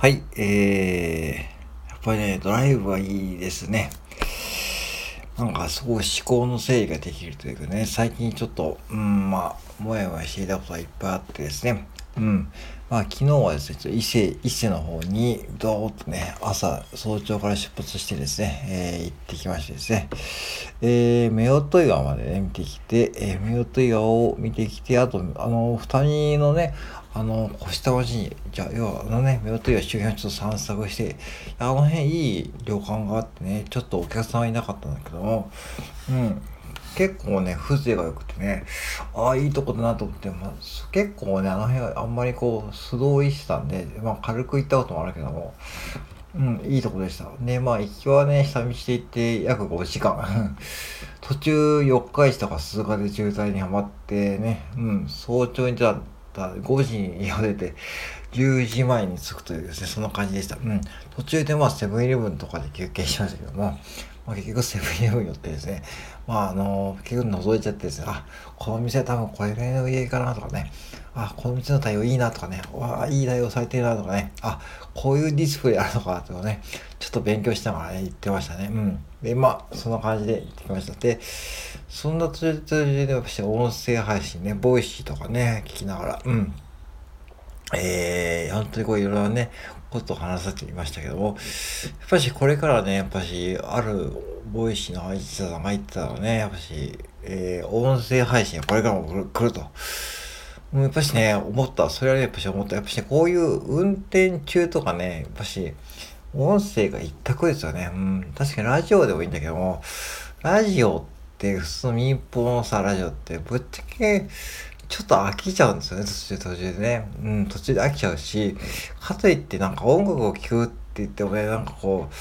はい、えー、やっぱりね、ドライブはいいですね。なんかすごい思考の整理ができるというかね、最近ちょっと、うん、まあ、もやもやしていたことがいっぱいあってですね、うん。まあ、昨日はですね、ちょっと伊勢、伊勢の方に、どーっとね、朝、早朝から出発してですね、えー、行ってきましてですね、えー、夫婦岩までね、見てきて、えー、夫婦岩を見てきて、あと、あの、二人のね、あの、越した町に、じゃあ、要は、あのね、夫婦岩周辺をちょっと散策して、あの辺いい旅館があってね、ちょっとお客さんはいなかったんだけども、うん、結構ね、風情が良くてね、ああ、いいとこだなと思って、まあ、結構ね、あの辺はあんまりこう、素通りしてたんで、まあ、軽く行ったこともあるけども、うん、いいとこでした。で、まあ、行きはね、下道で行って約5時間。途中四日市とか鈴鹿で渋滞にはまってね、うん、早朝にじゃた、5時に家を出て、10時前に着くというですね、その感じでした。うん。途中でまあ、セブンイレブンとかで休憩しましたけども、まあ、結局セブンイレブン寄ってですね、まああの、結局覗いちゃってですね、あ、この店多分これぐらいの家かなとかね、あ、この店の対応いいなとかね、わあ、いい対応されてるなとかね、あ、こういうディスプレイあるのかとかね、ちょっと勉強しながらね、言ってましたね。うん。で、まあ、そんな感じで行ってきました。で、そんな途中途中で、私、音声配信ね、 Voicy とかね、聞きながら、うん。えー、本当にこういろいろね、ことを話させてみましたけども、やっぱしこれからね、やっぱし、ある Voicy の愛知さんが言ってたらね、やっぱし、えー、音声配信はこれからも来ると。もうやっぱしね、思った。それはね、やっぱし思った。やっぱしね、こういう運転中とかね、やっぱし、音声が一択ですよね。うん、確かにラジオでもいいんだけども、ラジオって普通の民放のさ、ラジオってぶっちゃけ、ちょっと飽きちゃうんですよね、途中途中でね。うん、途中で飽きちゃうし、かといってなんか音楽を聴くって言ってもね、なんかこう、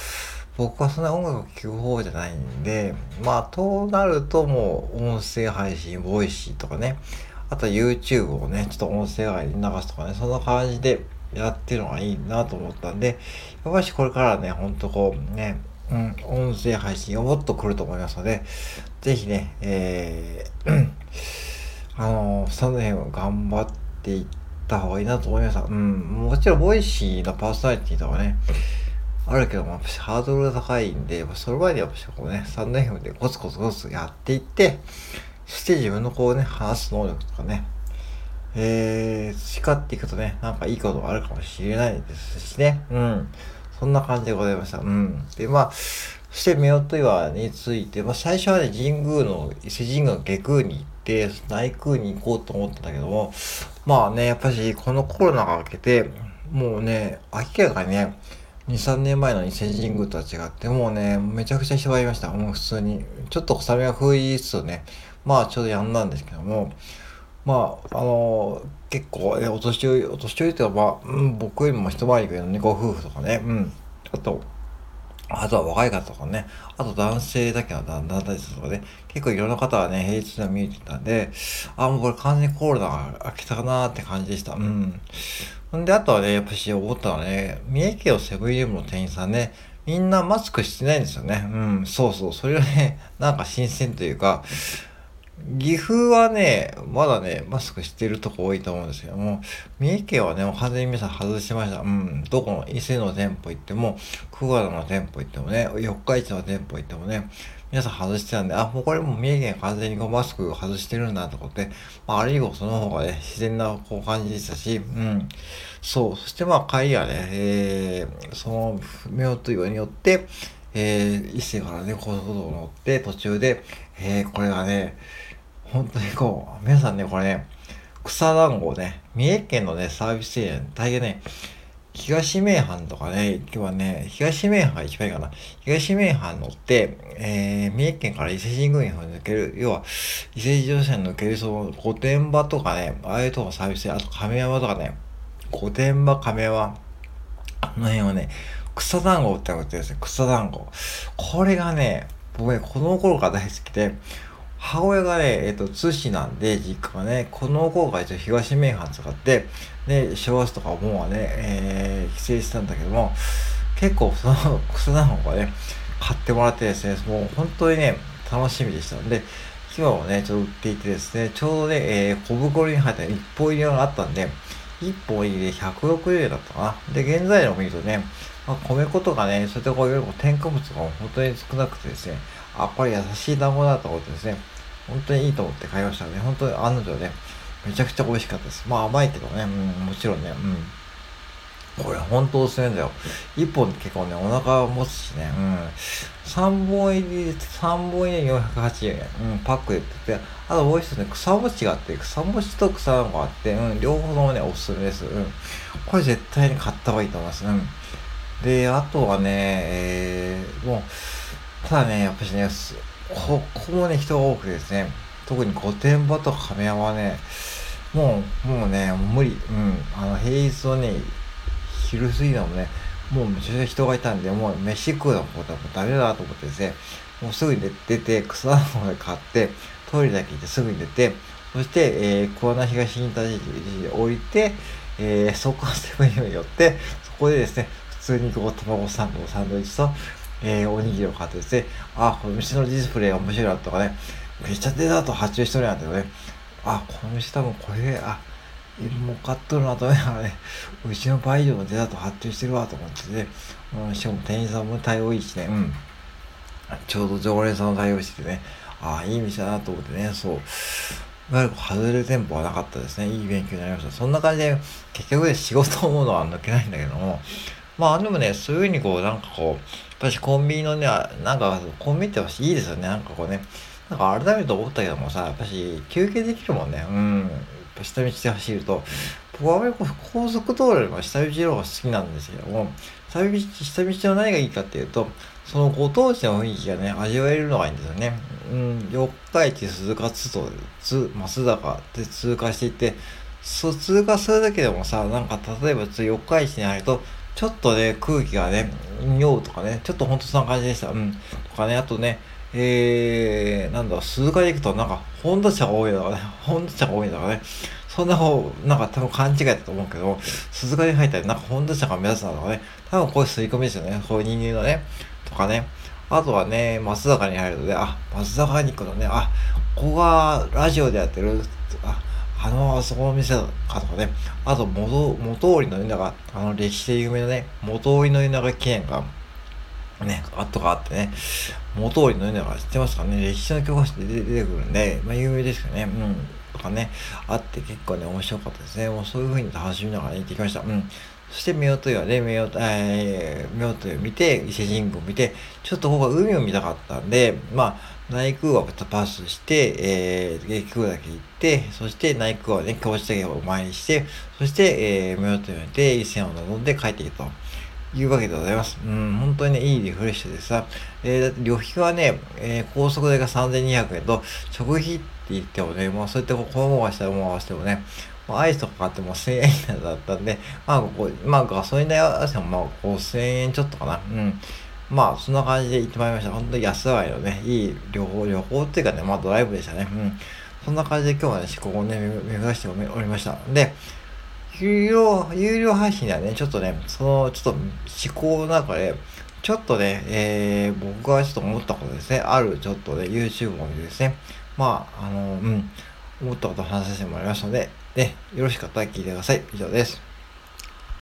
僕はそんな音楽を聴く方じゃないんで、まあ、となるともう音声配信、 Voicy とかね、あとは YouTube をね、ちょっと音声外に流すとかね、そんな感じでやってるのがいいなと思ったんで、やっぱしこれからね、ほんとこうね、うん、音声配信をもっと来ると思いますので、ぜひね、えーあの、その辺を頑張っていった方がいいなと思いました。うん。もちろん、 Voicy のパーソナリティとかね、あるけども、やっぱハードルが高いんで、その前にやっぱしこうね、3年でコツコツコツやっていって、そして自分のこうね、話す能力とかね、えー、培っていくとね、なんかいいことがあるかもしれないですしね。うん。そんな感じでございました。うん。で、まあ、そして夫婦岩について、まあ最初はね、神宮の、伊勢神宮の下宮に行って、内宮に行こうと思ったんだけども、まあね、やっぱしこのコロナが明けて、もうね、明らかにね、2、3年前の伊勢神宮とは違って、もうね、めちゃくちゃ人がいました。もう普通に。ちょっと小雨が吹いつつね、まあちょうどやんだんですけども、まあ、あのー、結構、え、お年寄り、お年寄りっていうか、まあ、うん、僕よりも一回り上のね、ご夫婦とかね、うん。あと、あとは若い方とかね、あと男性だけの旦那たちとかね、結構いろんな方がね、平日で見えてたんで、あ、もうこれ完全にコロナが飽きたかなーって感じでした。うん。ほんで、あとはね、やっぱし思ったのはね、三重県をセブンイレブンの店員さんね、みんなマスクしてないんですよね。うん、そうそう。それはね、なんか新鮮というか、岐阜はね、まだね、マスクしてるとこ多いと思うんですけども、三重県はね、完全に皆さん外してました。うん。どこの伊勢の店舗行っても、久我の店舗行ってもね、四日市の店舗行ってもね、皆さん外してたんで、あ、もうこれも三重県完全にこうマスク外してるんだと思って、まあ、あるいはその方がね、自然なこう感じでしたし、うん。そう。そしてまあ帰りはね、えー、その、夫婦岩によって、えー、伊勢からね、高速道路乗って、途中で、えー、これがね、本当にこう、皆さんね、これね、草団子ね、三重県のね、サービスエリア、大変ね、東名阪とかね、今日はね、東名阪が一番いいかな。東名阪乗って、えー、三重県から伊勢神宮に抜ける、要は、伊勢自動車に抜ける、その、御殿場とかね、ああいうとこサービスエリア、あと亀山とかね、御殿場、亀山、あの辺はね、草団子ってことですね、草団子。これがね、僕ね、子供の頃から大好きで、母親がね、えっ、ー、と、津市なんで、実家がね、この子が一応東名阪使って、で、正月とかもうね、えー、帰省したんだけども、結構その 草なのがね、買ってもらってですね、もう本当にね、楽しみでしたんで、今もね、ちょっと売っていてですね、ちょうどね、えー、小袋に入った一本入りがあったんで、1本入りで160円だったかな。で、原材料を見るとね、まあ、米粉とかね、そういったこういろいろ添加物が本当に少なくてですね、あ、これ優しい団子だったことですね。本当にいいと思って買いましたね。本当に案の定ね、めちゃくちゃ美味しかったです。まあ甘いけどね、うん、もちろんね、うん。これ本当おすすめだよ。1本結構ね、お腹持つしね、うん。3本入り、3本入りで480円。うん、パックで売ってて、あともう一つね、草餅があって、草餅と草団子があって、うん、両方ともね、おすすめです。うん。これ絶対に買った方がいいと思います。うん。で、あとはね、えー、もう、ただね、やっぱしね、ここもね、人が多くてですね、特に御殿場と亀山はね、もう、もうね、無理。うん。あの、平日のね、昼過ぎでもね、もうめちゃくちゃ人がいたんで、もう飯食うのことはもうダメだと思ってですね、もうすぐに出て、草の方で買って、トイレだけ行ってすぐに出て、そして、えー、桑名東インターチェンジで降りて、えー、そこからセブンイレブンに寄って、そこでですね、普通にこう、卵サンド、サンドイッチと、えー、おにぎりを買ってですね、あ、この店のディスプレイが面白いなとかね、めっちゃデザート発注しとるやんだよね。あ、この店多分これ、あ、もう買っとるなと思いながらね、うちの倍以上のデザート発注してるわと思ってね、うん、しかも店員さんも対応いいしね、うん。ちょうど常連さんの対応しててね、ああ、いい店だなと思ってね、そう。いわゆる外れる店舗はなかったですね。いい勉強になりました。そんな感じで、結局ね、仕事を思うのは抜けないんだけども、まあでもね、そういうふうにこう、なんかこう、やっぱしコンビニのね、なんかコンビニっていいですよね。なんかこうね、なんか改めて思ったけどもさ、やっぱし休憩できるもんね。うん。やっぱ下道で走ると、僕はあまり高速道路よりも下道の方が好きなんですけども、下道、下道の何がいいかっていうと、そのご当地の雰囲気がね、味わえるのがいいんですよね。うん、四日市鈴鹿津と、松坂で通過していって、そう、通過するだけでもさ、なんか例えば四日市に入ると、ちょっとね、空気がね、匂うとかね、ちょっとほんとそんな感じでした。うん。とかね、あとね、えー、なんだ、鈴鹿で行くとなんか、ホンダ車が多いだからね、ホンダ車が多いだからね、そんな方、なんか多分勘違いだと思うけど、鈴鹿に入ったらなんかホンダ車が目立つなとかね、多分こういう吸い込みですよね、そういう人間のね、とかね。あとはね、松坂に入るとね、あ、松坂に行くとね、あ、ここがラジオでやってる、あ、あの、あそこの店かとかね、あと元、元織の稲が、あの歴史で有名なね、元織の稲が記念が、ね、あとかあってね、元織の稲が知ってますかね、歴史の教科書で出てくるんで、まあ有名ですよね、うん。とかね、あって結構ね、面白かったですね。もうそういう風に楽しみながら行ってきました。うん。そして夫婦岩で、夫婦、えー、夫婦岩見て、伊勢神宮を見て、ちょっとここは海を見たかったんで、まあ、内宮はパスして、えー、下空だけ行って、そして内宮はね、教室だけを前にして、そして、えー、夫婦岩で伊勢を望んで帰ってきたと。いうわけでございます。うん、本当にね、いいリフレッシュでさ、えー、だって旅費はね、えー、高速代が3200円と、食費って言ってもね、もうそうやってこう、も回したらもう回してもね、アイスとか買っても1000円以内だったんで、まあ、ここ、まあ、ガソリン代合わせてもまあ、5000円ちょっとかな。うん。まあ、そんな感じで行ってまいりました。本当に安上がりのね、いい旅行、旅行っていうかね、まあ、ドライブでしたね。うん。そんな感じで今日はね、ここをね、目指しておりました。で、有料、有料配信ではね、ちょっとね、その、ちょっと思考の中で、ちょっとね、えー、僕がちょっと思ったことですね、あるちょっとね、YouTube を見てですね、まあ、あの、うん、思ったことを話させてもらいましたので、ね、よろしかったら聞いてください。以上です。